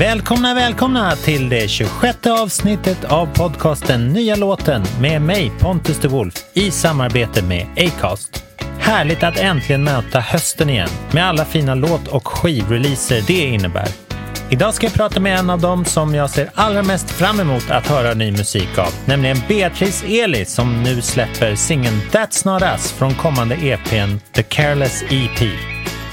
Välkomna, välkomna till det 26 avsnittet av podcasten Nya låten med mig Pontus de Wolf i samarbete med Acast. Härligt att äntligen möta hösten igen med alla fina låt och skivreleaser det innebär. Idag ska jag prata med en av dem som jag ser allra mest fram emot att höra ny musik av, nämligen Beatrice Eli som nu släpper singeln That's Not Us från kommande EPn The Careless EP.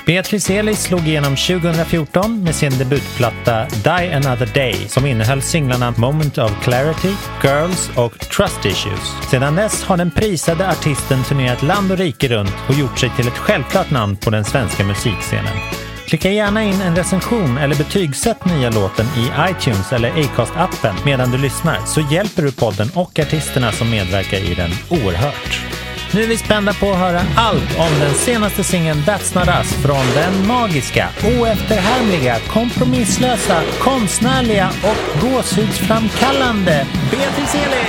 Beatrice Eli slog igenom 2014 med sin debutplatta Die Another Day som innehöll singlarna Moment of Clarity, Girls och Trust Issues. Sedan dess har den prisade artisten turnerat land och rike runt och gjort sig till ett självklart namn på den svenska musikscenen. Klicka gärna in en recension eller betygsätt nya låten i iTunes eller Acast-appen medan du lyssnar så hjälper du podden och artisterna som medverkar i den oerhört. Nu är vi spända på att höra allt om den senaste singeln That's Not Us från den magiska, oefterhärmliga, kompromisslösa, konstnärliga och gåshudsframkallande Beatrice Eli!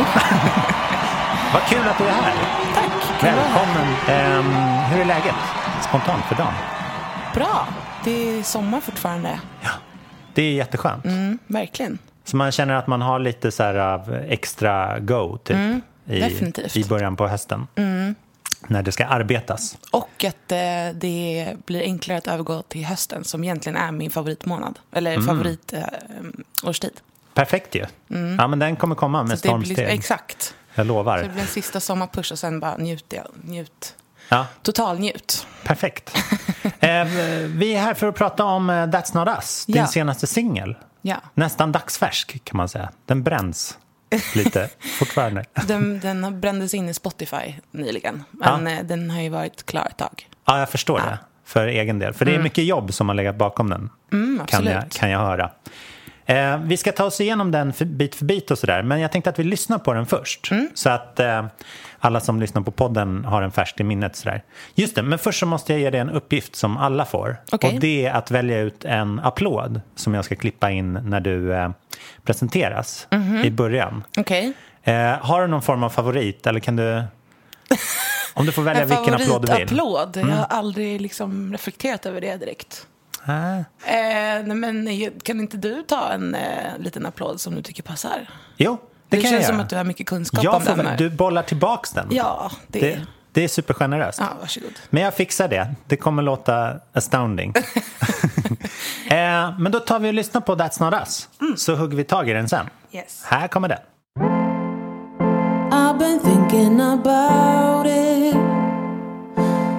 Vad kul att du är här! Tack. Välkommen! Ehm, hur är läget spontant för dagen? Bra. Det är sommar fortfarande. Det är jätteskönt. Mm, verkligen. Så man känner att man har lite så här av extra go typ, i, definitivt. i början på hösten. När det ska arbetas. Och att eh, det blir enklare att övergå till hösten som egentligen är min favoritmånad. Eller Mm. favoritårstid. Perfekt ju. Ja, men den kommer komma med Mm. Blir, stormsteg. exakt. Jag lovar. Så det blir en sista sommarpush och sen bara njut. Njut. Ja, Total njut. perfekt. eh, vi är här för att prata om eh, That's Not Us, din Ja. senaste singel. Ja. Nästan dagsfärsk kan man säga. Den bränns lite fortfarande. Den, den brändes in i Spotify nyligen. Men eh, den har ju varit klar ett tag. Ja, jag förstår det. För egen del. För det är mycket jobb som har legat bakom den. kan, Mm. absolut. jag, kan jag höra. Eh, vi ska ta oss igenom den för, bit för bit och sådär. Men jag tänkte att vi lyssnar på den först. Mm. Så att eh, alla som lyssnar på podden har den färskt i minnet. Sådär. Just det, men först så måste jag ge dig en uppgift som alla får. Okej. Och det är att välja ut en applåd som jag ska klippa in när du eh, presenteras Mhm. i början. Okej. Eh, har du någon form av favorit eller kan du... Om du får välja En vilken applåd du vill. favoritapplåd. Jag har aldrig liksom reflekterat över det direkt. Eh, nej, men kan inte du ta en eh, liten applåd som du tycker passar? Jo, det, Det, kan känns jag som göra. att du har mycket kunskap jag om får, den. väl- Du bollar tillbaks den. Ja, det, Det, det är supergeneröst. Ja, varsågod. Men jag fixar det. Det kommer låta astounding. eh, men då tar vi och lyssnar på That's Not Us. Så hugger vi tag i den sen. Yes. Här kommer den. I've been thinking about it.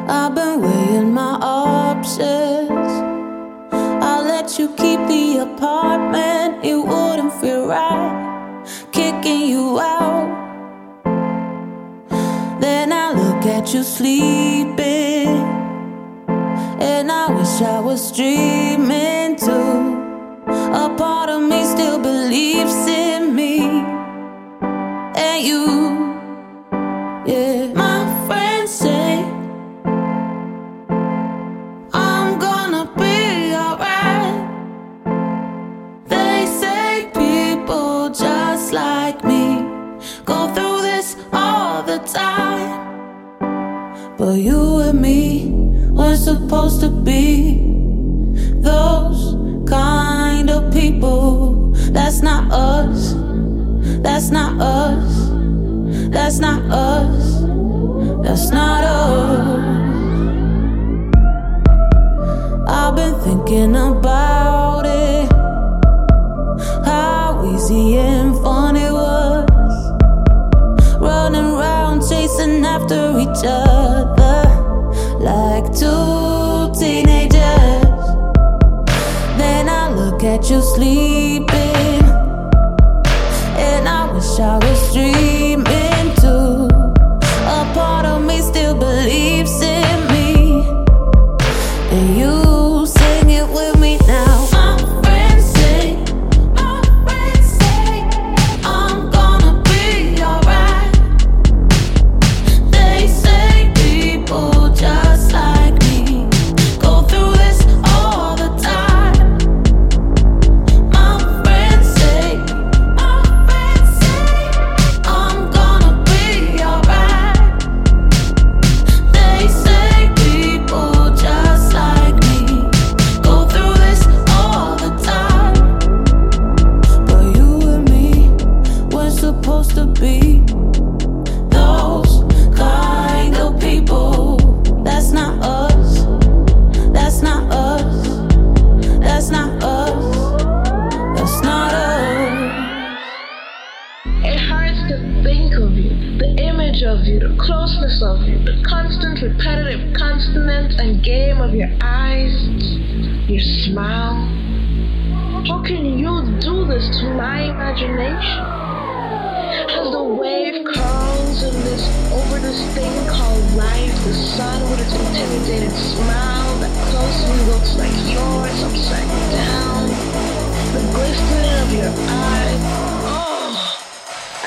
I've been weighing my options. You out. Then I look at you sleeping. And I wish I was dreaming too. A part of me still believes in me and you. You and me were supposed to be those kind of people. That's not us. That's not us. That's not us. That's not us. I've been thinking about you sleep?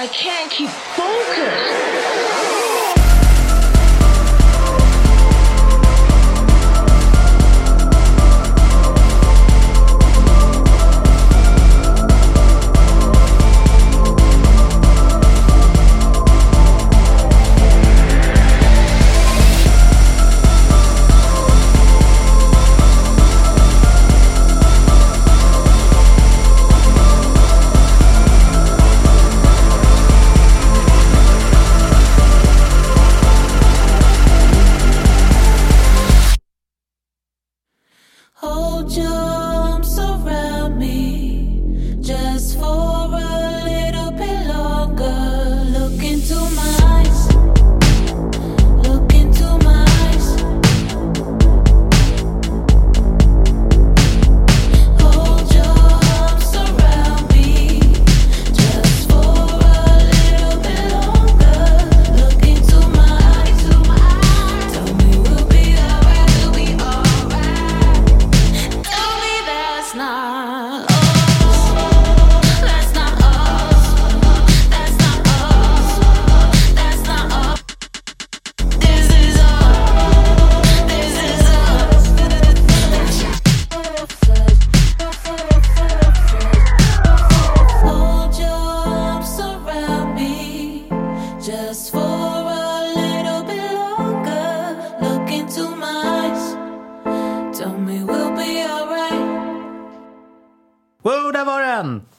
I can't keep focused.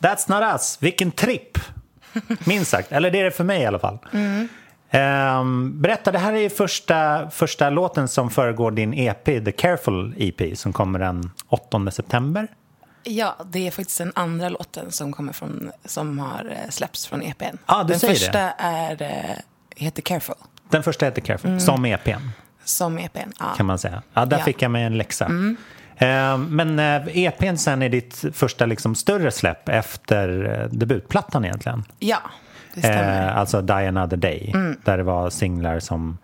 That's not us. Vilken tripp! Minst sagt. Eller det är det för mig i alla fall. Ehm, berätta, det här är första, första låten som föregår din EP, The Careful EP, som kommer den 8 september. Ja, det är faktiskt den andra låten som kommer från, som har eh, släppts från EPn. Ah, du den säger första är, eh, heter Careful, Den första heter Careful, som EPn som EPn. Ja. kan man säga. Ja, där Ja. fick jag mig en läxa. Ehm, men eh, EPn sen är ditt första liksom, större släpp efter eh, debutplattan egentligen. ja, det stämmer. Mm. Eh, alltså Die Another Day. Där det var singlar som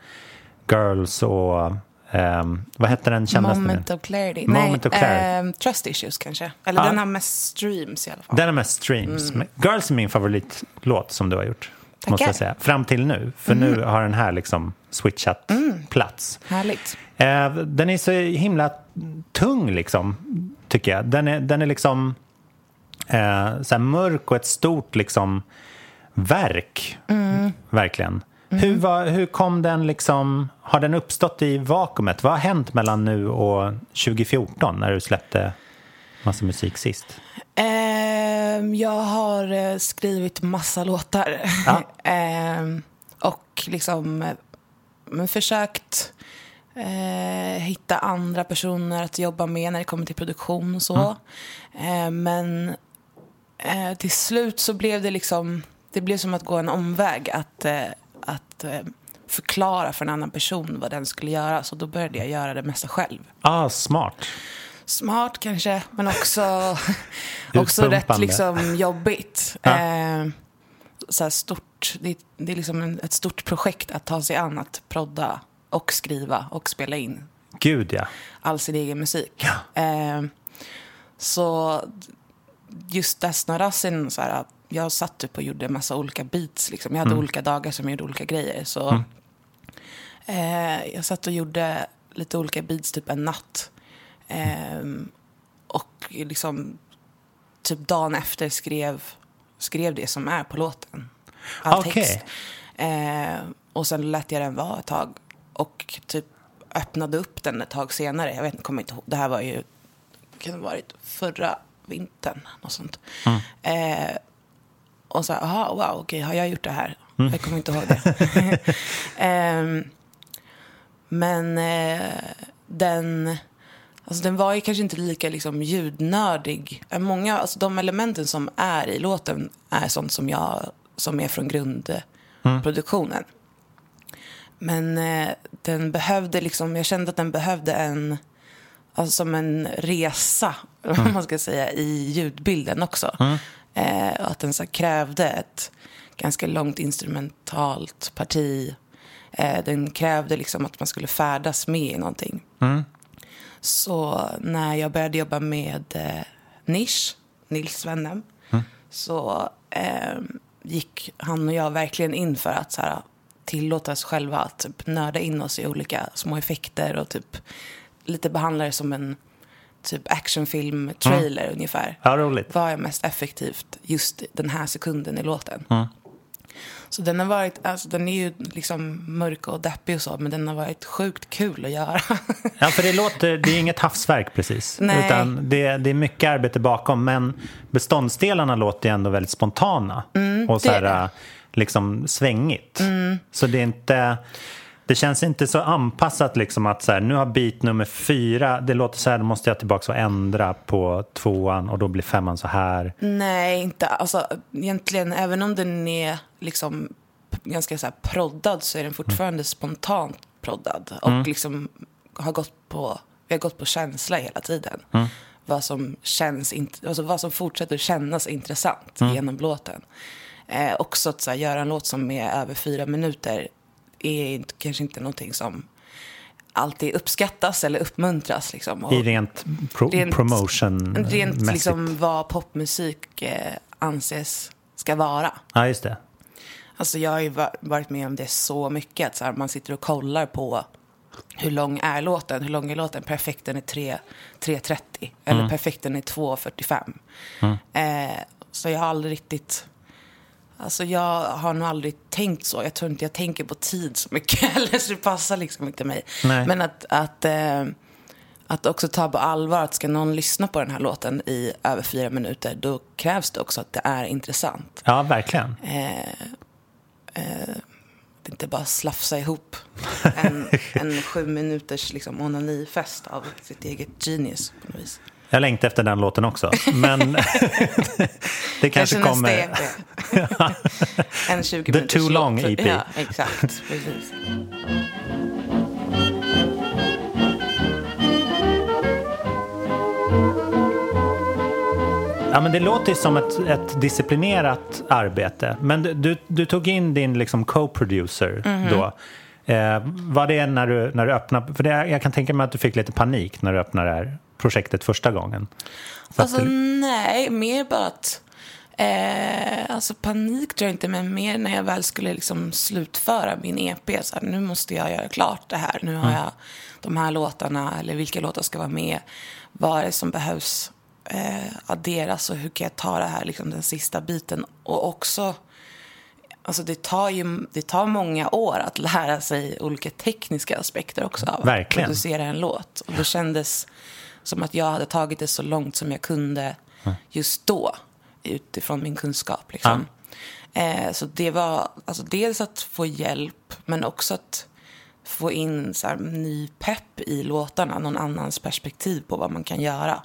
Girls och ehm, vad hette den kändaste? Moment nu? of clarity. Moment Nej, of clarity. ehm, Trust issues kanske. Eller Ja. den har mest streams i alla fall. Den är mest streams. Men Girls är min favoritlåt som du har gjort. Måste Tackar. jag säga. Fram till nu. För nu har den här liksom switchat plats. Härligt. Eh, den är så himla tung liksom, tycker jag. Den är, den är liksom eh, så mörk och ett stort liksom verk. Verkligen. Hur, var, hur kom den liksom, har den uppstått i vakuumet? Vad har hänt mellan nu och 2014 när du släppte massa musik sist? Ehm, jag har eh, skrivit massa låtar. Ja. Ehm, och liksom eh, försökt eh, hitta andra personer att jobba med när det kommer till produktion och så. Ehm, men eh, till slut så blev det liksom, det blev som att gå en omväg att, eh, att eh, förklara för en annan person vad den skulle göra. Så då började jag göra det mesta själv. Ah, smart. Smart kanske, men också, också rätt liksom jobbigt. Ja. Eh, så stort, det, det är liksom en, ett stort projekt att ta sig an att prodda och skriva och spela in Gud, ja. all sin egen musik. Eh, så just Desna Rassin, så här, jag satt typ och gjorde en massa olika beats. Liksom. Jag hade olika dagar som jag gjorde olika grejer. Så, eh, jag satt och gjorde lite olika beats typ en natt. Ehm, och liksom typ dagen efter skrev, skrev det som är på låten. All Okej. text. Ehm, och sen lät jag den vara ett tag. Och typ öppnade upp den ett tag senare. Jag vet kommer inte ihåg. Det här var ju, kan ha varit förra vintern. Något sånt. Ehm, och så, aha, wow, okej, har jag gjort det här? Jag kommer inte ihåg det. Ehm, men eh, den, alltså den var ju kanske inte lika liksom, ljudnördig. Eh, Många, alltså, de elementen som är i låten är sånt som, jag, som är från grundproduktionen. Men eh, den behövde liksom, jag kände att den behövde en, alltså som en resa, vad man ska säga, i ljudbilden också. Eh, och att den så krävde ett ganska långt instrumentalt parti. Eh, den krävde liksom att man skulle färdas med i någonting. Så när jag började jobba med eh, Nish, Nils Svennem, så eh, gick han och jag verkligen in för att så här, tillåta oss själva att typ, nörda in oss i olika små effekter och typ lite behandla det som en typ actionfilm-trailer ungefär. Ja, roligt. Vad är mest effektivt just den här sekunden i låten? Så den har varit, alltså den är ju liksom mörk och deppig och så, men den har varit sjukt kul att göra. Ja, för det låter, det är inget havsverk precis. Nej. Utan det, det är mycket arbete bakom. Men beståndsdelarna låter ju ändå väldigt spontana. och så Mm, det är här, det. Liksom svängigt. Så det är inte... Det känns inte så anpassat liksom att så här, nu har bit nummer fyra, det låter så här, då måste jag tillbaka och ändra på tvåan och då blir femman så här. Nej, inte alltså egentligen, även om den är liksom ganska så här proddad så är den fortfarande spontant proddad. Och liksom har gått på, vi har gått på känsla hela tiden. Vad som känns, alltså vad som fortsätter kännas intressant genom låten. Eh, också att så här, göra en låt som är över fyra minuter är inte, kanske inte någonting som alltid uppskattas eller uppmuntras. Liksom. Och- I rent, pro, Rent- promotion Rent mässigt. liksom vad popmusik eh, anses ska vara. Ja, just det. Alltså jag har ju va- varit med om det så mycket. Att så här, man sitter och kollar på hur lång är låten? Hur lång är låten? Perfekt den är 3 3.30. Eller perfekt den är 2.45. Eh, så jag har aldrig riktigt... Alltså jag har nog aldrig tänkt så. Jag tror inte jag tänker på tid så mycket heller. Så det passar liksom inte mig. Nej. Men att, att, eh, att också ta på allvar att ska någon lyssna på den här låten i över fyra minuter. Då krävs det också att det är intressant. Ja, verkligen. Att inte bara slafsa ihop en, en sju minuters liksom, onanifest av sitt eget genius på något vis. Jag längtar efter den låten också. Men det kanske kommer... EP. en 20 The Too Long. EP. Ja, exakt. Precis. Ja, men det låter som ett, ett disciplinerat arbete. Men du, du, tog in din liksom co-producer Mhm. då. Eh, var det när du, när du öppnade... För det, jag kan tänka mig att du fick lite panik när du öppnade det här projektet första gången. Att Alltså du- nej, mer bara att... Eh, alltså panik tror jag inte, men mer när jag väl skulle liksom slutföra min EP. Så här, nu måste jag göra klart det här. Nu har jag de här låtarna, eller vilka låtar ska vara med. Vad är det som behövs eh, adderas och hur kan jag ta det här, liksom den sista biten. Och också Alltså det tar ju det tar många år att lära sig olika tekniska aspekter också av Verkligen. att producera en låt. Och det kändes som att jag hade tagit det så långt som jag kunde just då utifrån min kunskap. Liksom. Eh, så det var alltså dels att få hjälp men också att få in så här, ny pepp i låtarna, någon annans perspektiv på vad man kan göra.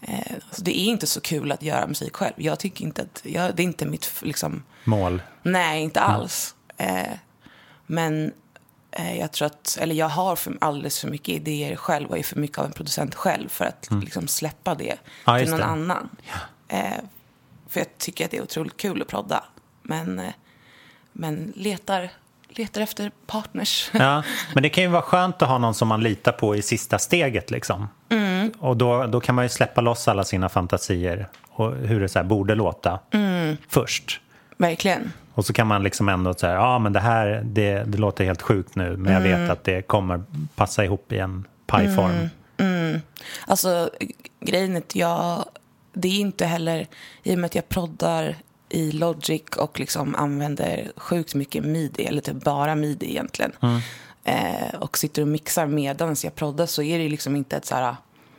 Eh, alltså det är inte så kul att göra musik själv. Jag tycker inte att, jag, det är inte mitt liksom, Mål. Nej, inte alls. Eh, men jag tror att, eller jag har för, alldeles för mycket idéer själv och är för mycket av en producent själv för att liksom släppa det Mm. Ja, till någon det. annan. Eh, för jag tycker att det är otroligt kul att prodda. Men, eh, men letar, letar efter partners. Ja, men det kan ju vara skönt att ha någon som man litar på i sista steget. Liksom. Mm. Och då, då kan man ju släppa loss alla sina fantasier och hur det så borde låta Mm. först. Verkligen. Och så kan man liksom ändå säga, ja men det här det, det låter helt sjukt nu men jag Mm. vet att det kommer passa ihop i en pajform. Alltså, grejen är att jag... Det är inte heller... I och med att jag proddar i Logic och liksom använder sjukt mycket midi, eller typ bara midi egentligen. Eh, och sitter och mixar medan jag proddar så är det liksom inte ett så här...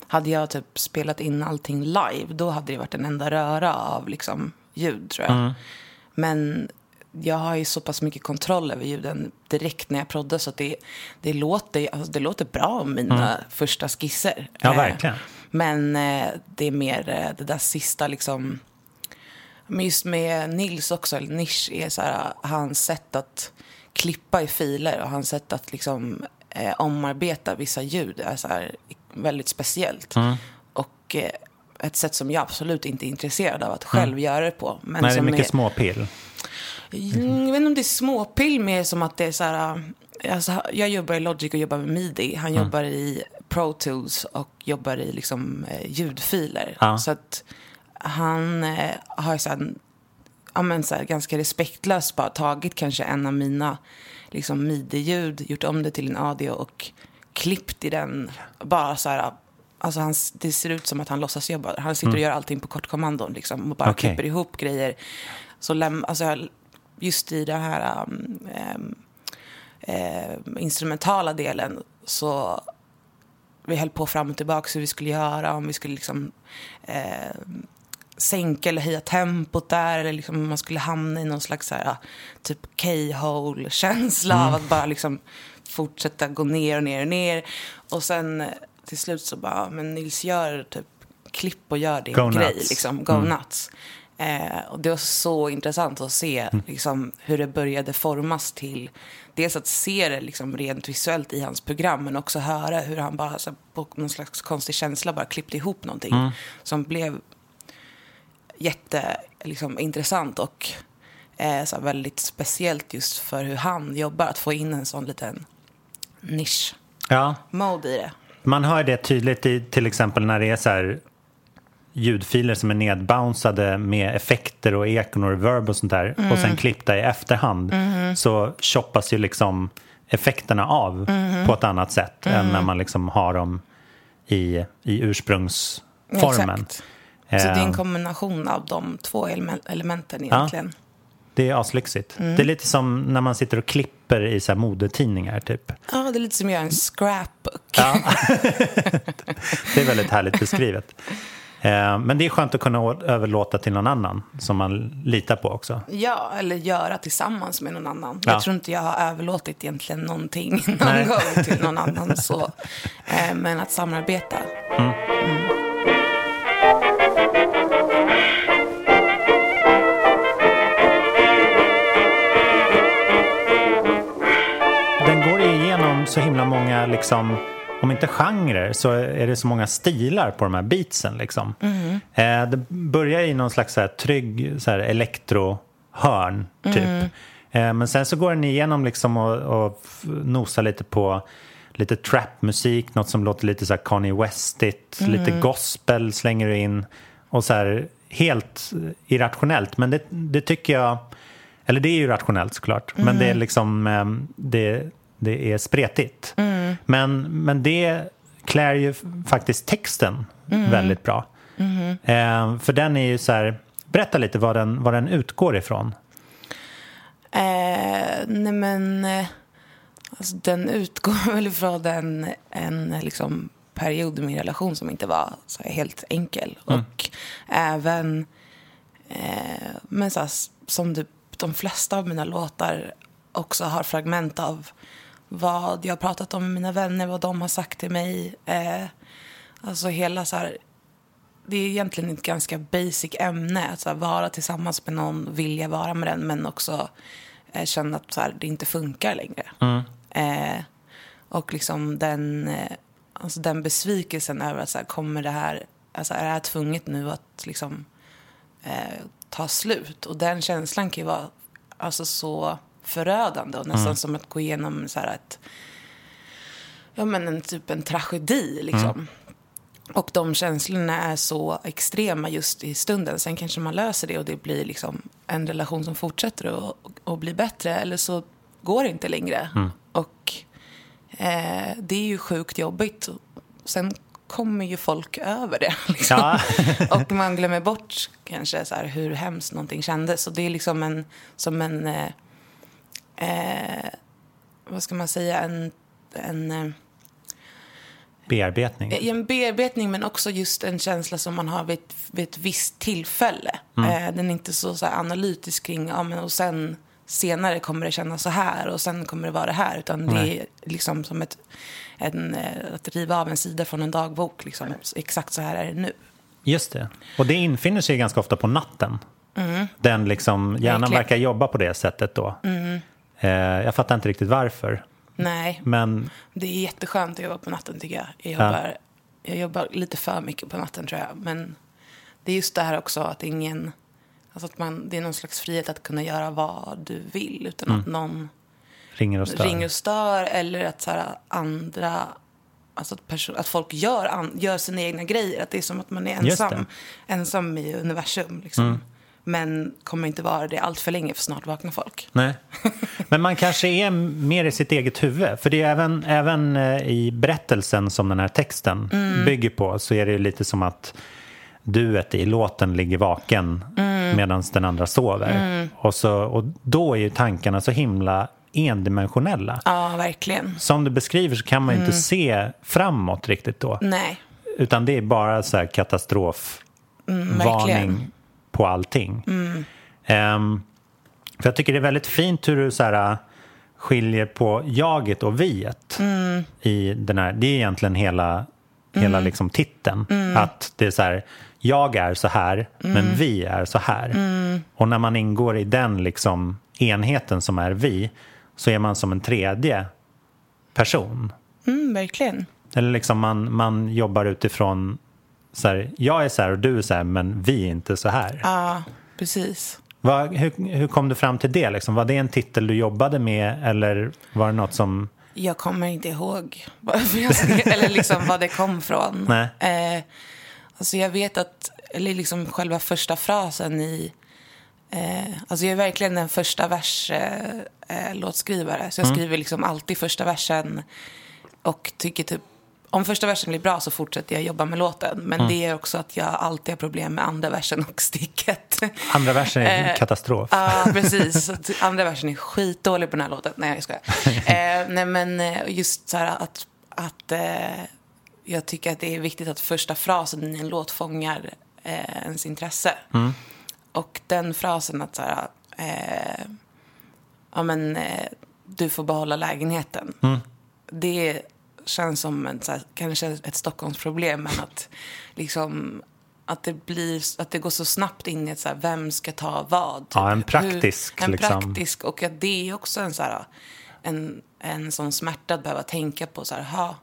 Hade jag typ spelat in allting live, då hade det varit en enda röra av liksom ljud, tror jag. Men jag har ju så pass mycket kontroll över ljuden direkt när jag proddar så att det, det, låter, alltså det låter bra om mina första skisser. Ja, Eh, verkligen. Men eh, det är mer eh, det där sista liksom... Men just med Nils också, eller Nish, är så här, hans sätt att klippa i filer och hans sätt att liksom eh, omarbeta vissa ljud är så här, väldigt speciellt. Mm. Och eh, ett sätt som jag absolut inte är intresserad av att själv göra det på. Men Mm. Nej, det är mycket småpill. Mm, Jag vet inte om det är småpill mer som att det är så här... Alltså, jag jobbar i Logic och jobbar med midi. Han Mm. jobbar i Pro Tools och jobbar i liksom, eh, ljudfiler. Ja. Så att han eh, har så här, ja, men så här, ganska respektlöst bara tagit kanske en av mina liksom, midi-ljud, gjort om det till en audio och klippt i den. Bara så här... Alltså han, det ser ut som att han låtsas jobba. Han sitter och gör allting på kortkommandon liksom, och bara Mm. Okej. klipper ihop grejer. Så läm, alltså, just i den här um, um, eh, instrumentala delen så vi höll på fram och tillbaka hur vi skulle göra, om vi skulle liksom eh, sänka eller höja tempot där eller liksom om man skulle hamna i någon slags så här, typ K-hole-känsla av att bara liksom fortsätta gå ner och ner och ner. Och sen till slut så bara, men Nils gör typ klipp och gör din Go grej, nuts. liksom, go nuts. Eh, och det var så intressant att se liksom, hur det började formas till dels att se det liksom, rent visuellt i hans program men också höra hur han bara så, på någon slags konstig känsla bara klippte ihop någonting som blev jätte liksom, intressant och eh, så väldigt speciellt just för hur han jobbar att få in en sån liten nisch-mode Ja, i det. Man hör det tydligt i till exempel när det är så här ljudfiler som är nedbouncade med effekter och ekon och reverb och sånt där och sen klippta i efterhand så choppas ju liksom effekterna av på ett annat sätt än när man liksom har dem i, i ursprungsformen. Exakt. Så det är en Eh, kombination av de två element- elementen egentligen. Det är aslyxigt. Det är lite som när man sitter och klipper i så modetidningar typ. Ja, det är lite som att göra en scrapbook. Ja. det är väldigt härligt beskrivet. Eh, Men det är skönt att kunna överlåta till någon annan som man litar på också. Ja, eller göra tillsammans med någon annan. Ja. Jag tror inte jag har överlåtit egentligen någonting någon Nej. gång till någon annan. Så. Eh, men att samarbeta. Den många, liksom, om inte genrer, så är det så många stilar på de här beatsen. Liksom. Eh, det börjar i någon slags så här, trygg så här, elektrohörn, typ. Eh, men sen så går den igenom liksom och, och nosar lite på lite trapmusik, något som låter lite så här Kanye Westigt, lite gospel slänger du in. Och så här, helt irrationellt, men det, det tycker jag eller det är ju rationellt såklart, men det är liksom ehm, det, det är spretigt. Men, men det klär ju faktiskt texten väldigt bra. Ehm, för den är ju så här, berätta lite vad den, vad den utgår ifrån. nej men, eh, alltså den utgår väl ifrån en, en liksom period i min relation som inte var så helt enkel. Och även, eh, men så här, som typ de flesta av mina låtar också har fragment av vad jag har pratat om med mina vänner, vad de har sagt till mig. Eh, alltså hela så här, det är egentligen ett ganska basic ämne. Att så här, vara tillsammans med någon, vilja vara med den, men också eh, känna att så här, det inte funkar längre. Eh, och liksom den, eh, alltså den besvikelsen över att så här, kommer det här, alltså är det här tvunget nu att liksom eh, ta slut? Och den känslan kan ju vara alltså, så förödande och nästan som att gå igenom så här, ett, ja, men en, typ en tragedi. Liksom. Och de känslorna är så extrema just i stunden. Sen kanske man löser det och det blir liksom en relation som fortsätter och, och blir bättre. Eller så går det inte längre. Och eh, det är ju sjukt jobbigt. Sen kommer ju folk över det. Liksom. Ja. och man glömmer bort kanske så hur hemskt någonting kändes. Och det är liksom en, som en, eh, eh, vad ska man säga, en, en eh, Bearbetning. i en bearbetning men också just en känsla som man har vid ett, vid ett visst tillfälle. Eh, den är inte så, så analytisk kring, ja, men, och sen senare kommer det kännas så här och sen kommer det vara det här. Utan det Nej. är liksom som ett, en, eh, att riva av en sida från en dagbok. Liksom. Exakt så här är det nu. Just det. Och det infinner sig ganska ofta på natten. Den liksom, hjärnan Mm. Mm. verkar jobba på det sättet då. Eh, jag fattar inte riktigt varför. Nej, Men det är jätteskönt att jobba på natten tycker jag. Jag jobbar, jag jobbar lite för mycket på natten tror jag. Men det är just det här också att ingen... Alltså att man, det är någon slags frihet att kunna göra vad du vill utan att någon ringer och stör. ringer och stör eller att så här, andra... Alltså att, perso- att folk gör, an, gör sina egna grejer. Att det är som att man är ensam, ensam i universum. Liksom. Men kommer inte vara det allt för länge för snart vaknar folk. Nej. Men man kanske är mer i sitt eget huvud. För det är även, även eh, i berättelsen som den här texten Mm. bygger på så är det lite som att duet i låten ligger vaken Mm. medan den andra sover. Och, så, och då är ju tankarna så himla endimensionella. Ja, verkligen. Som du beskriver så kan man ju inte se framåt riktigt då. Nej, Utan det är bara så här katastrofvarning verkligen. På allting. Ehm, för jag tycker det är väldigt fint hur du så här, äh, skiljer på jaget och viet i den här. Det är egentligen hela, hela liksom titeln. Att det är så här, jag är så här, men vi är så här. Och när man ingår i den liksom enheten som är vi så är man som en tredje person. mm, verkligen. Eller liksom man, man jobbar utifrån så här, jag är så här och du är så här men vi är inte så här. Ja, precis. Vad, hur, hur kom du fram till det? Liksom? Var det en titel du jobbade med eller var det något som... Jag kommer inte ihåg skrev, eller liksom vad det kom från. Nej. Eh, alltså jag vet att, eller liksom själva första frasen i... Eh, alltså jag är verkligen en första vers eh, eh. Så jag skriver liksom alltid första versen och tycker typ om första versen blir bra så fortsätter jag jobba med låten. Men det är också att jag alltid har problem med andra versen och sticket. Andra versen är Eh, katastrof. Ja, precis. Så att Andra versen är skitdålig på den här låten. Nej, jag skojar. eh, nej, men eh, just så här att, att eh, jag tycker att det är viktigt att första frasen i en låt fångar eh, ens intresse. Och den frasen att så här, ja men du får behålla lägenheten. Det känns som en, här, kanske ett Stockholmsproblem, men att liksom att det, blir, att det går så snabbt in i ett så här, vem ska ta vad? Ja, en praktisk, Hur, en liksom. praktisk, och att det är också en så här, en, en sån smärta att behöva tänka på så här, ha,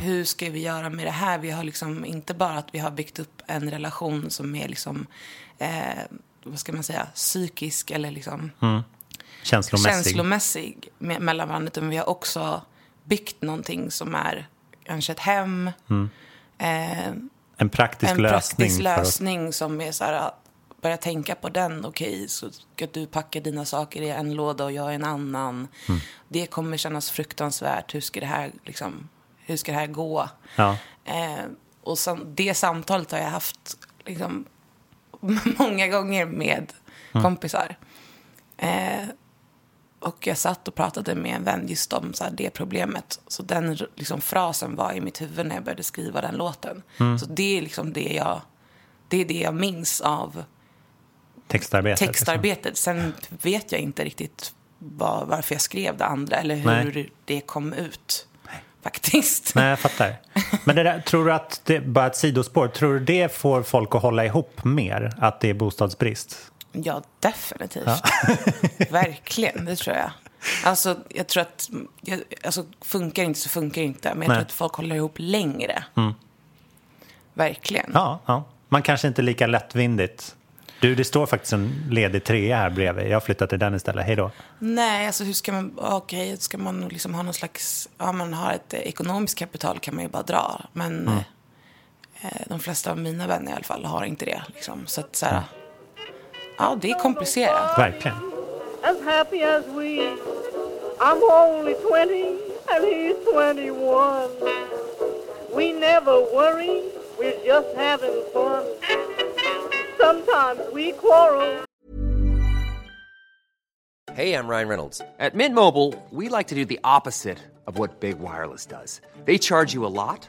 hur ska vi göra med det här? Vi har liksom inte bara att vi har byggt upp en relation som är liksom, eh, vad ska man säga, psykisk eller liksom Känslomässig. känslomässig med, mellan varandra. Utan vi har också byggt någonting som är kanske ett hem. Eh, En praktisk en lösning. praktisk lösning som är så här, börja tänka på den. Okej, så ska du packa dina saker i en låda och jag i en annan. Mm. Det kommer kännas fruktansvärt. Hur ska det här, liksom, hur ska det här gå? Ja. Eh, och sam- det samtalet har jag haft liksom, många gånger med Mm. kompisar. Eh, och jag satt och pratade med en vän just om så här, det problemet. Så den liksom, frasen var i mitt huvud när jag började skriva den låten. Så det är liksom det jag, det är det jag minns av Textarbetet. liksom. textarbetet. Sen vet jag inte riktigt vad, varför jag skrev det andra eller hur Nej. det kom ut. Faktiskt. Nej, jag fattar. Men där, tror du att det bara ett sidospår, tror du det får folk att hålla ihop mer? Att det är bostadsbrist? Ja, definitivt. Verkligen, det tror jag. Alltså, jag tror att, jag, alltså, funkar inte så funkar inte. Men jag Nej. tror att folk håller ihop längre. Verkligen. Ja, ja. Man kanske inte är lika lättvindigt. Du, det står faktiskt en ledig trea här bredvid. Jag har flyttat till den istället. Hej då. Nej, alltså hur ska man, okej, ska man liksom ha någon slags, ja man har ett eh, ekonomiskt kapital kan man ju bara dra. Men eh, de flesta av mina vänner i alla fall har inte det. Liksom. Så att så här, ja det är komplicerat. Verkligen. as happy as we. I'm only 20 and he's 21. We never worry, we're just having fun. Sometimes we quarrel. Hey, I'm Ryan Reynolds. At Mint Mobile, we like to do the opposite of what Big Wireless does. They charge you a lot,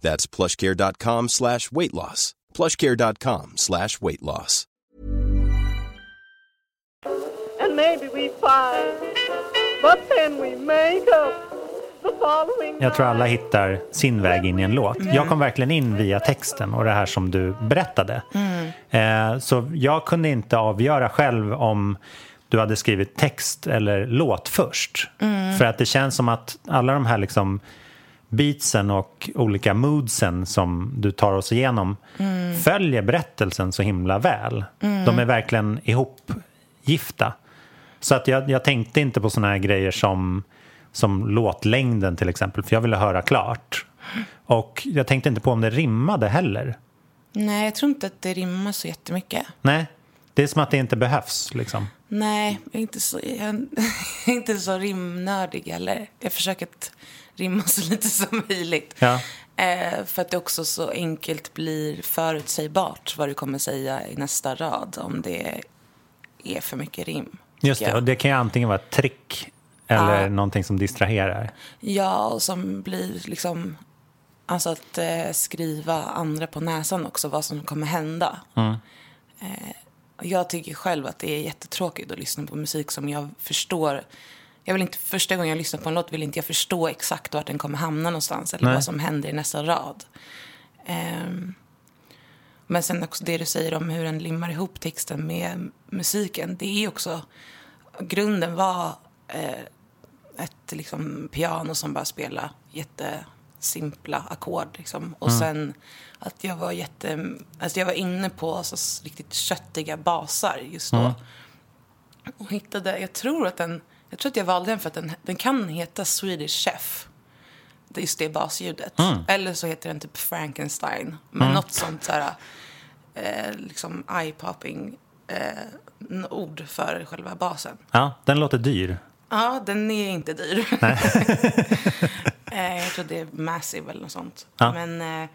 That's plushcare.com slash weight loss. plushcare.com slash weight loss. And maybe we fight, but then we make up Jag tror alla hittar sin väg in i en låt. Jag kom verkligen in via texten och det här som du berättade. Eh, så jag kunde inte avgöra själv om du hade skrivit text eller låt först. För att det känns som att alla de här liksom beatsen och olika moodsen som du tar oss igenom följer berättelsen så himla väl. De är verkligen ihopgifta. Så att jag, jag tänkte inte på såna här grejer som, som låtlängden till exempel, för jag ville höra klart. Och jag tänkte inte på om det rimmade heller. Nej, jag tror inte att det rimmar så jättemycket. Nej, det är som att det inte behövs liksom. Nej, jag är inte så, jag är inte så rimnördig heller. Jag försöker att rimma så lite som möjligt. Ja. Eh, för att det också så enkelt blir förutsägbart vad du kommer säga i nästa rad om det är för mycket rim. Just det, och det kan ju antingen vara ett trick eller Ja. någonting som distraherar. Ja, och som blir liksom... Alltså att eh, skriva andra på näsan också, vad som kommer hända. Eh, och jag tycker själv att det är jättetråkigt att lyssna på musik som jag förstår. Jag vill inte, första gången jag lyssnar på en låt vill inte jag förstå exakt vart den kommer hamna någonstans. Eller Nej. vad som händer i nästa rad. Ehm, men sen också det du säger om hur den limmar ihop texten med musiken. Det är också... Grunden var eh, ett liksom, piano som bara spelar jättesimpla ackord. Liksom. Och sen att jag var jätte... Alltså jag var inne på så s- riktigt köttiga basar just då. Och hittade... Jag tror att den... Jag tror att jag valde den för att den, den kan heta Swedish Chef. Det är just det basljudet. Eller så heter den typ Frankenstein. Men något sånt så här... Eh, liksom eye-popping eh, ord för själva basen. Ja, den låter dyr. Ja, den är inte dyr. eh, jag tror det är Massive eller något sånt. Ja. Men Eh,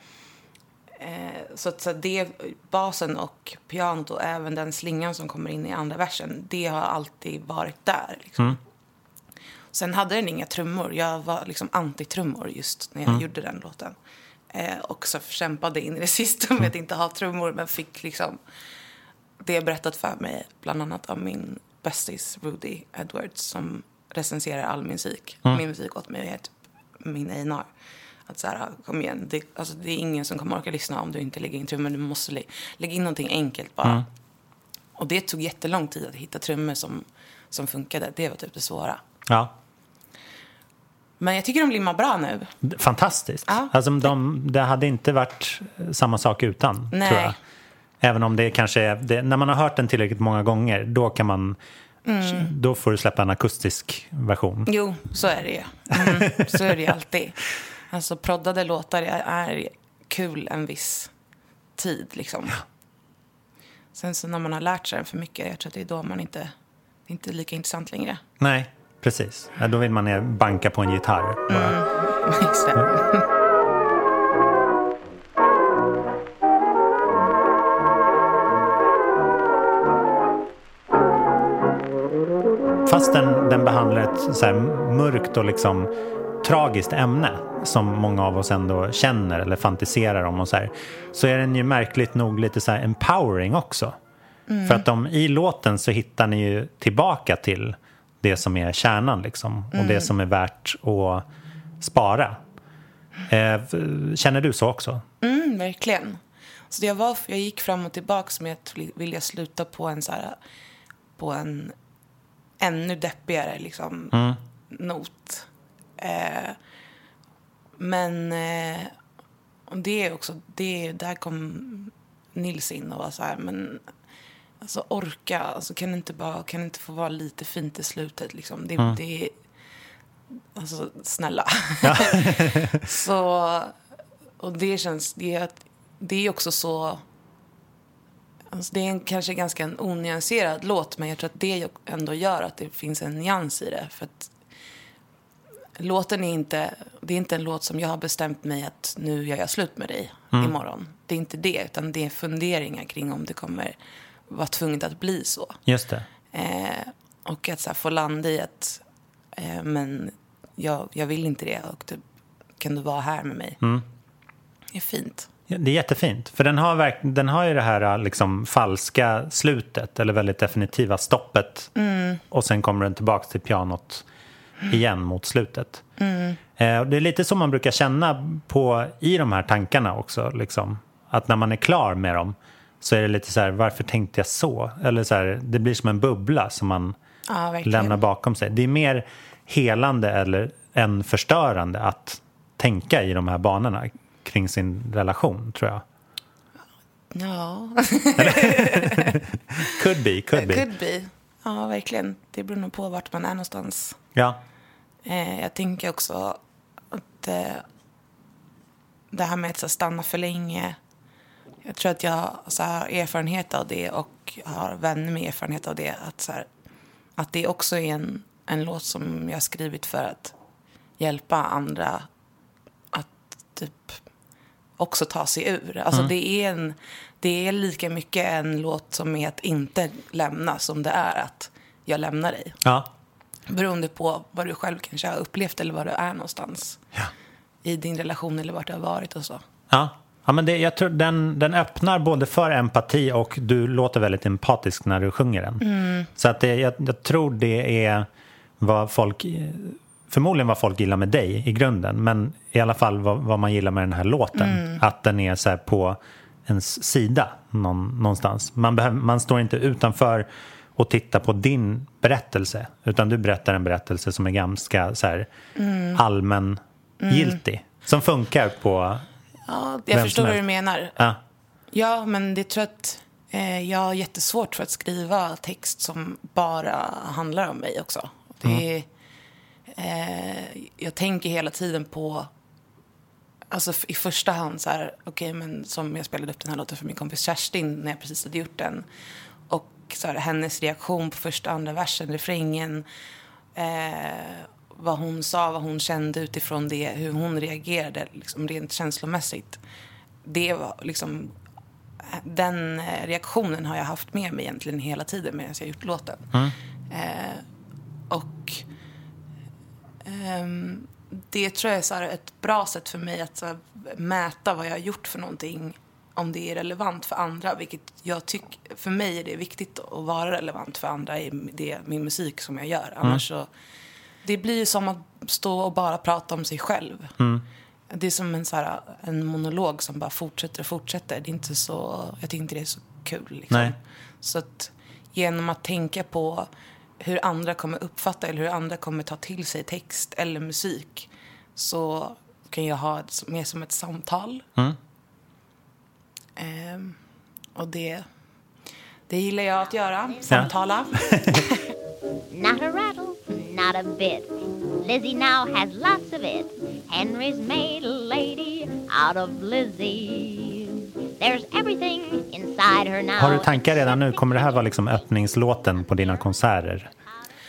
så att så det, basen och pianot och även den slingan som kommer in i andra versen, det har alltid varit där. Liksom. Mm. Sen hade den inga trummor. Jag var liksom anti-trummor just när jag Mm. gjorde den låten. Eh, och så kämpade in i det sista med att inte ha trummor, men fick liksom det berättat för mig, bland annat av min bästis Rudy Edwards som recenserar all musik. Mm. Min musik åt mig och är typ min A&R. Att så här, kom igen, det, alltså, det är ingen som kommer orka lyssna om du inte lägger in trummor. Du måste lä- lägga in någonting enkelt bara. Mm. Och det tog jättelång tid att hitta trummor som, som funkade. Det var typ det svåra. Ja. Men jag tycker de limmar bra nu. Fantastiskt. Ja. Alltså, de, det hade inte varit samma sak utan, Nej. tror jag. Även om det kanske är... Det, när man har hört den tillräckligt många gånger, då kan man... Mm. Då får du släppa en akustisk version. Jo, så är det ju. Mm, så är det ju alltid. Alltså proddade låtar är, kul en viss tid liksom. Sen så när man har lärt sig den för mycket, jag tror att det är då man inte, det är inte lika intressant längre. Nej, precis. Ja, Då vill man ner banka på en gitarr. Bara. Mm. Exakt. Fast den, den behandlar ett så mörkt och liksom tragiskt ämne som många av oss ändå känner eller fantiserar om och så här, så är den ju märkligt nog lite så här empowering också. Mm. För att de, i låten så hittar ni ju tillbaka till det som är kärnan liksom och Mm. det som är värt att spara. Eh, känner du så också? Mm, verkligen. Så jag, var, jag gick fram och tillbaka med att vilja sluta på en så här, på en ännu deppigare liksom, Mm. not. Eh, men eh, det är också, det, där kom Nils in och var så här, men alltså orka, alltså, kan, det inte bara, kan det inte få vara lite fint i slutet liksom? Det, Mm. det alltså snälla. så, och det känns, det är, det är också så, alltså det är en, kanske ganska en onyanserad låt, men jag tror att det ändå gör att det finns en nyans i det. För att låten är inte, det är inte en låt som jag har bestämt mig att nu gör jag slut med dig Mm. imorgon. Det är inte det, utan det är funderingar kring om det kommer vara tvunget att bli så. Just det. Eh, och att så här, få landa i att eh, men jag, jag vill inte det och typ, kan du vara här med mig? Mm. Det är fint. Det är jättefint. För den har, verk, den har ju det här liksom falska slutet, eller väldigt definitiva stoppet. Mm. Och sen kommer den tillbaka till pianot igen mot slutet. Mm. Det är lite som man brukar känna på, i de här tankarna också. Liksom. Att när man är klar med dem så är det lite så här, varför tänkte jag så? Eller så här, det blir som en bubbla som man Ja, lämnar bakom sig. Det är mer helande eller än förstörande att tänka i de här banorna kring sin relation, tror jag. Ja. Could be, could be. Could be. Ja, verkligen. Det beror nog på vart man är någonstans. Ja. Eh, jag tänker också att eh, det här med att så, stanna för länge. Jag tror att jag så, här, har erfarenhet av det och har vänner med erfarenhet av det. Att, så här, att det också är en, en låt som jag har skrivit för att hjälpa andra att typ också ta sig ur. Alltså Mm. det, är en, det är lika mycket en låt som är att inte lämna som det är att jag lämnar dig. Ja. Beroende på vad du själv kanske har upplevt eller var du är någonstans. I din relation eller vart du har varit och så. Ja. Ja, men det, jag tror den, den öppnar både för empati och du låter väldigt empatisk när du sjunger den. Mm. Så att det, jag, jag tror det är vad folk, förmodligen vad folk gillar med dig i grunden, men i alla fall vad, vad man gillar med den här låten. Mm. Att den är så här på ens sida någon, någonstans. Man, behöver, man står inte utanför och tittar på din berättelse, utan du berättar en berättelse som är ganska så här, Mm. allmän giltig. Som funkar på Ja, jag förstår vad du menar. Ja. Ja, men det tror jag att eh, jag har jättesvårt för att skriva text som bara handlar om mig också. Det är, eh, jag tänker hela tiden på, alltså i första hand så här, okej men som jag spelade upp den här låten för min kompis Kerstin när jag precis hade gjort den. Så här, hennes reaktion på första andra versen, refrängen. Eh, vad hon sa, vad hon kände utifrån det, hur hon reagerade liksom rent känslomässigt. det var liksom... Den eh, reaktionen har jag haft med mig egentligen hela tiden medan jag gjort låten. Eh, och ehm, det tror jag är så här ett bra sätt för mig att här, mäta vad jag har gjort för någonting om det är relevant för andra, vilket jag tycker, för mig är det viktigt att vara relevant för andra i det, min musik som jag gör. Annars så, det blir som att stå och bara prata om sig själv. Det är som en, så här, en monolog som bara fortsätter och fortsätter. Det är inte så, jag tycker inte det är så kul. Liksom. Nej. Så att genom att tänka på hur andra kommer uppfatta eller hur andra kommer ta till sig text eller musik så kan jag ha det mer som ett samtal. Ehm, och det, det gillar jag att göra, samtala. Not a rattle, not a bit. Lizzie now has lots of it. Henry's made a lady out of Lizzie. There's everything inside her now. Har du tankar redan nu? Kommer det här vara liksom öppningslåten på dina konserter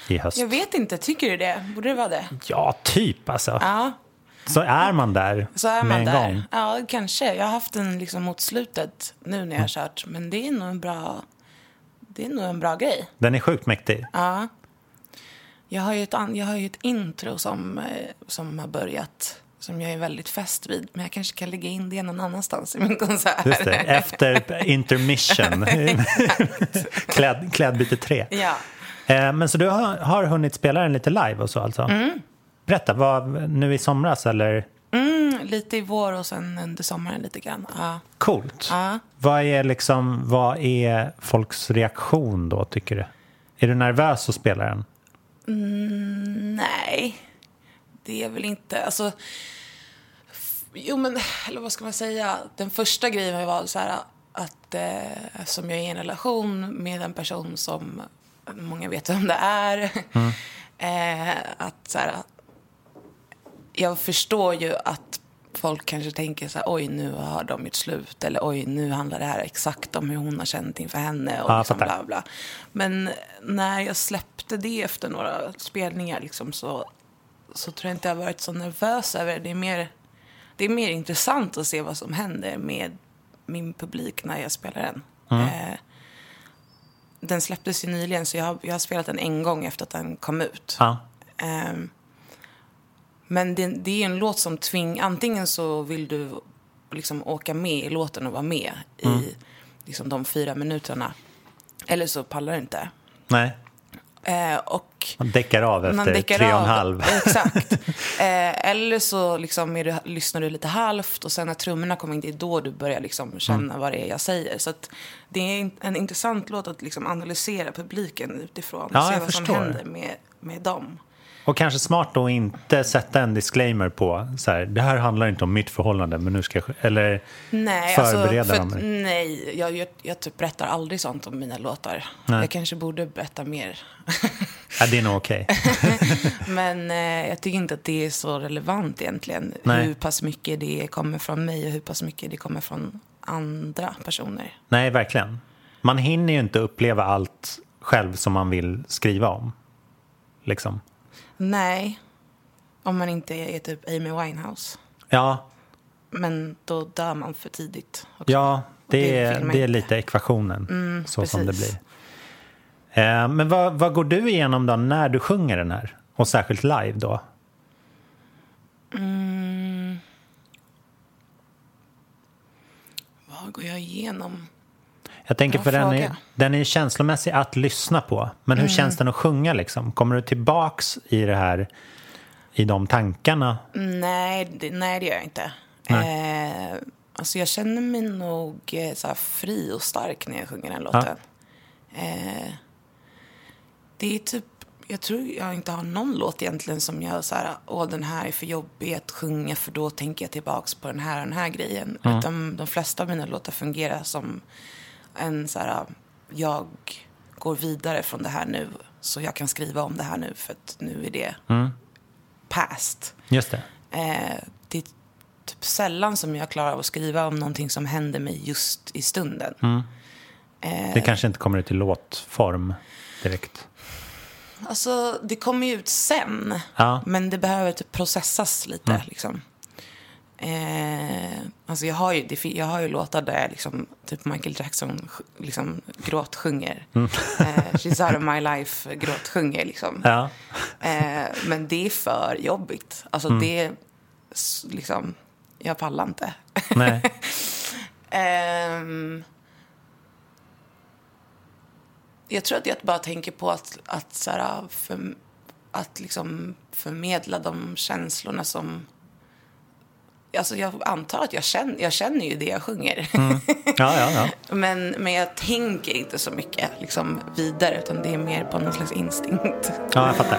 i höst? Jag vet inte, tycker du det? Borde det vara det? Ja, typ alltså. Ja, Så är man där så är med man en där. gång. Ja, kanske. Jag har haft den liksom mot slutet nu när jag har kört. Men det är nog en bra, det är nog en bra grej. Den är sjukt mäktig. Ja. Jag har ju ett, an- jag har ju ett intro som, eh, som har börjat som jag är väldigt fäst vid. Men jag kanske kan lägga in det någon annanstans i min konsert. Just det, efter intermission. Kläd, klädbyte tre. Ja. Eh, men så du har, har hunnit spela den lite live och så alltså? Berätta, vad, nu i somras eller? Mm, lite i vår och sen under sommaren lite grann. Ja. Coolt. Ja. Vad är liksom, vad är folks reaktion då tycker du? Är du nervös att spela den? Nej, det är väl inte... Alltså, jo, men eller vad ska man säga? Den första grejen var så här att eh, som jag är i en relation med en person som många vet vem det är. eh, att så här, jag förstår ju att folk kanske tänker så här, oj nu har de gjort slut eller oj nu handlar det här exakt om hur hon har känt inför henne och Ja, liksom bla bla. Men när jag släppte det efter några spelningar liksom så, så tror jag inte jag varit så nervös över det. Det är mer, det är mer intressant att se vad som händer med min publik när jag spelar den. Eh, den släpptes ju nyligen så jag har, jag har spelat den en gång efter att den kom ut. Ja. Ehm, men det, det är en låt som tving... Antingen så vill du liksom åka med i låten och vara med i liksom de fyra minuterna. Eller så pallar du inte. Nej, Eh, och man däckar av efter däckar tre och en halv. Exakt. Eh, eller så liksom du, lyssnar du lite halvt och sen när trummorna kommer in, det är då du börjar liksom känna Mm. vad det är jag säger. Så det är en, intressant låt att liksom analysera publiken utifrån. Ja, se vad förstår. som händer med, med dem. Och kanske smart då inte sätta en disclaimer på så här, det här handlar inte om mitt förhållande, men nu ska jag... Eller Nej, förbereda alltså, för, att- nej jag, jag, jag typ berättar aldrig sånt om mina låtar. Nej. Jag kanske borde berätta mer. Ja, det är nog okej. Men eh, jag tycker inte att det är så relevant egentligen. Nej. Hur pass mycket det kommer från mig och hur pass mycket det kommer från andra personer. Nej, verkligen. Man hinner ju inte uppleva allt själv som man vill skriva om. Liksom. Nej, om man inte är typ Amy Winehouse. Ja, Men då dör man för tidigt. också. ja det, det är, det är lite ekvationen. så som det precis. blir. Eh, men vad, vad går du igenom då när du sjunger den här? Och särskilt live då? Vad går jag igenom? Jag tänker för den är. Mm. den är känslomässig att lyssna på. Men hur känns den att sjunga liksom? Kommer du tillbaks i det här, i de tankarna? Nej, det, nej, det gör jag inte. Eh, alltså jag känner mig nog eh, så fri och stark när jag sjunger den låten. Eh, det är typ, jag tror jag inte har någon låt egentligen som jag så här, åh den här är för jobbig att sjunga för då tänker jag tillbaks på den här och den här grejen. Utan de flesta av mina låtar fungerar som en så här, jag går vidare från det här nu så jag kan skriva om det här nu för att nu är det past. Just det. Eh, det är typ sällan som jag klarar av att skriva om någonting som händer mig just i stunden. Det kanske inte kommer ut i låtform direkt. Alltså, det kommer ju ut sen. Ja. Men det behöver typ processas lite. Liksom. Eh, alltså jag har ju, det, jag har ju låtar där jag liksom, typ Michael Jackson liksom gråtsjunger. Mm. Eh, She's out of my life gråtsjunger liksom. Ja. Eh, men det är för jobbigt. Alltså Mm. det är liksom, jag pallar inte. Nej. Ehm, jag tror att jag bara tänker på att, att, så här, för, att liksom förmedla de känslorna som... Alltså jag antar att jag känner, jag känner ju det jag sjunger. Mm. Ja, ja, ja. men, men jag tänker inte så mycket liksom, vidare, utan det är mer på någon slags instinkt. Ja, jag fattar.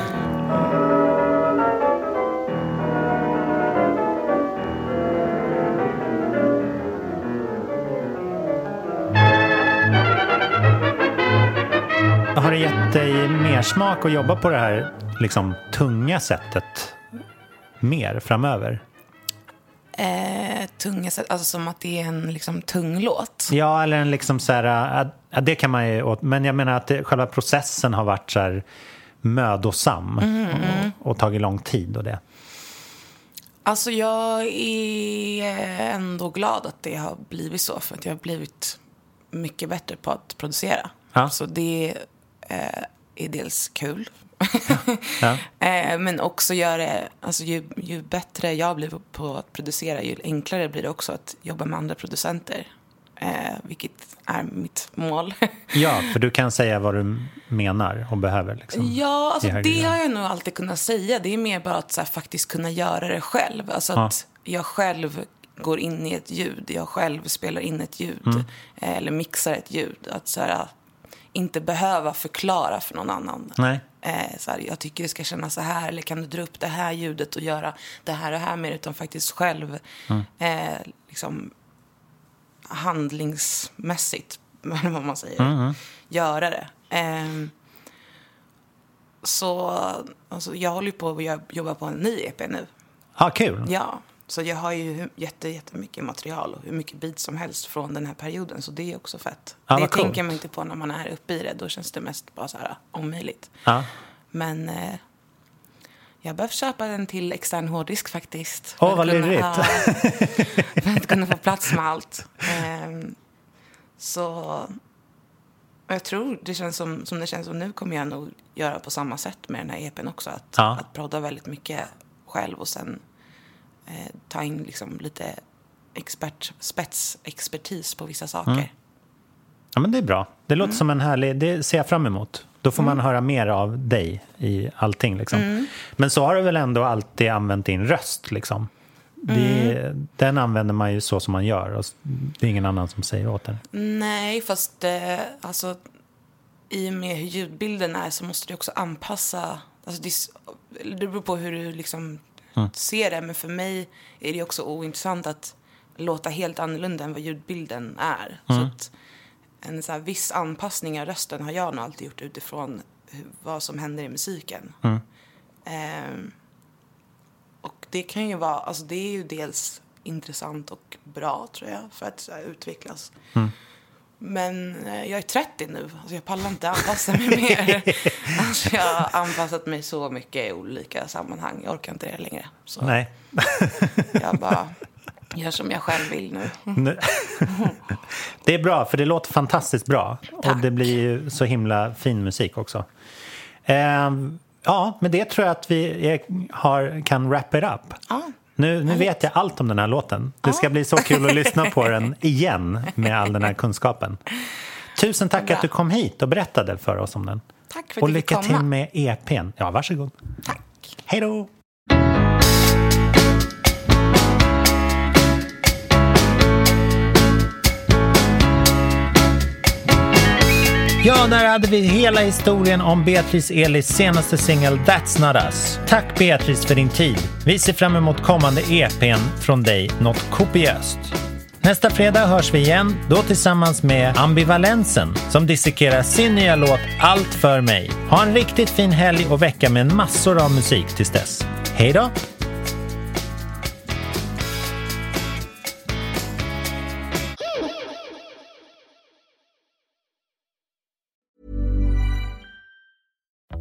Har det gett dig mer smak att jobba på det här liksom, tunga sättet mer framöver? Eh, tunga sätt, alltså som att det är en liksom, tung låt. Ja, eller en liksom så här, ja, det kan man ju åt, men jag menar att det, själva processen har varit så här mödosam Mm. och, och tagit lång tid och det. Alltså jag är ändå glad att det har blivit så. För att jag har blivit mycket bättre på att producera. Ja. Så det eh, är dels kul. Ja. eh, men också gör det, alltså ju, ju bättre jag blir på att producera, ju enklare blir det också att jobba med andra producenter. Eh, vilket är mitt mål. Ja, för du kan säga vad du menar och behöver. Liksom, Ja, alltså det grad. har jag nog alltid kunnat säga. Det är mer bara att här, faktiskt kunna göra det själv. Alltså Ja. att jag själv går in i ett ljud. Jag själv spelar in ett ljud. Mm. eh, Eller mixar ett ljud. Att så här, inte behöva förklara för någon annan. Nej. Eh, så här, jag tycker det ska kännas så här. Eller kan du dra upp det här ljudet och göra det här och här med. Utan faktiskt själv Mm. eh, liksom handlingsmässigt, eller vad man säger, Mm, mm. göra det. Ehm, så alltså, jag håller på att jobb- jobba på en ny EP nu. Ah, kul. Ja, så jag har ju jätte, jättemycket material och hur mycket beats som helst från den här perioden. Så det är också fett. Ja, det vad coolt. tänker man inte på när man är uppe i det. Då känns det mest bara så här omöjligt. Ja. Men eh, jag behöver köpa en till extern hårddisk faktiskt. Åh, För vad lurigt. ja, för att kunna få plats med allt. Ehm, så jag tror det känns som, som det känns som nu kommer jag nog göra på samma sätt med den här EPn också. Att, Ja. att prodda väldigt mycket själv och sen eh, ta in liksom lite expert, spetsexpertis på vissa saker. Mm. Ja, men det är bra. Det låter som en härlig... Det ser jag fram emot. Då får man höra mer av dig i allting. Liksom. Mm. Men så har du väl ändå alltid använt din röst? Liksom. Det, Den använder man ju så som man gör. Och det är ingen annan som säger åt den. Nej, fast eh, alltså, i och med hur ljudbilden är så måste du också anpassa. Alltså, det, det beror på hur du liksom Mm. ser det. Men för mig är det också ointressant att låta helt annorlunda än vad ljudbilden är. Så Mm. att en så viss anpassning av rösten har jag nog alltid gjort utifrån vad som händer i musiken. Mm. Ehm, och det kan ju vara, alltså det är ju dels intressant och bra tror jag för att så här, utvecklas. Men eh, jag är 30 nu, alltså jag pallar inte anpassa mig mer. alltså jag har anpassat mig så mycket i olika sammanhang, jag orkar inte det längre. Så Nej. jag bara gör som jag själv vill nu. Det är bra, för det låter fantastiskt bra. Och det blir ju så himla fin musik också. Ehm, ja, med det tror jag att vi är, har, kan wrap it up. Ja. Nu, nu vet jag allt om den här låten. Det ska bli så kul att lyssna på den igen med all den här kunskapen. Tusen tack att du kom hit och berättade för oss om den. Tack för att Och lycka till med EPn. Ja, varsågod. Tack. Hej då! Ja, där hade vi hela historien om Beatrice Elis senaste singel That's Not Us. Tack Beatrice för din tid. Vi ser fram emot kommande EPn från dig, något kopiöst. Nästa fredag hörs vi igen, då tillsammans med Ambivalensen som dissekerar sin nya låt Allt för mig. Ha en riktigt fin helg och vecka med massor av musik tills dess. Hej då!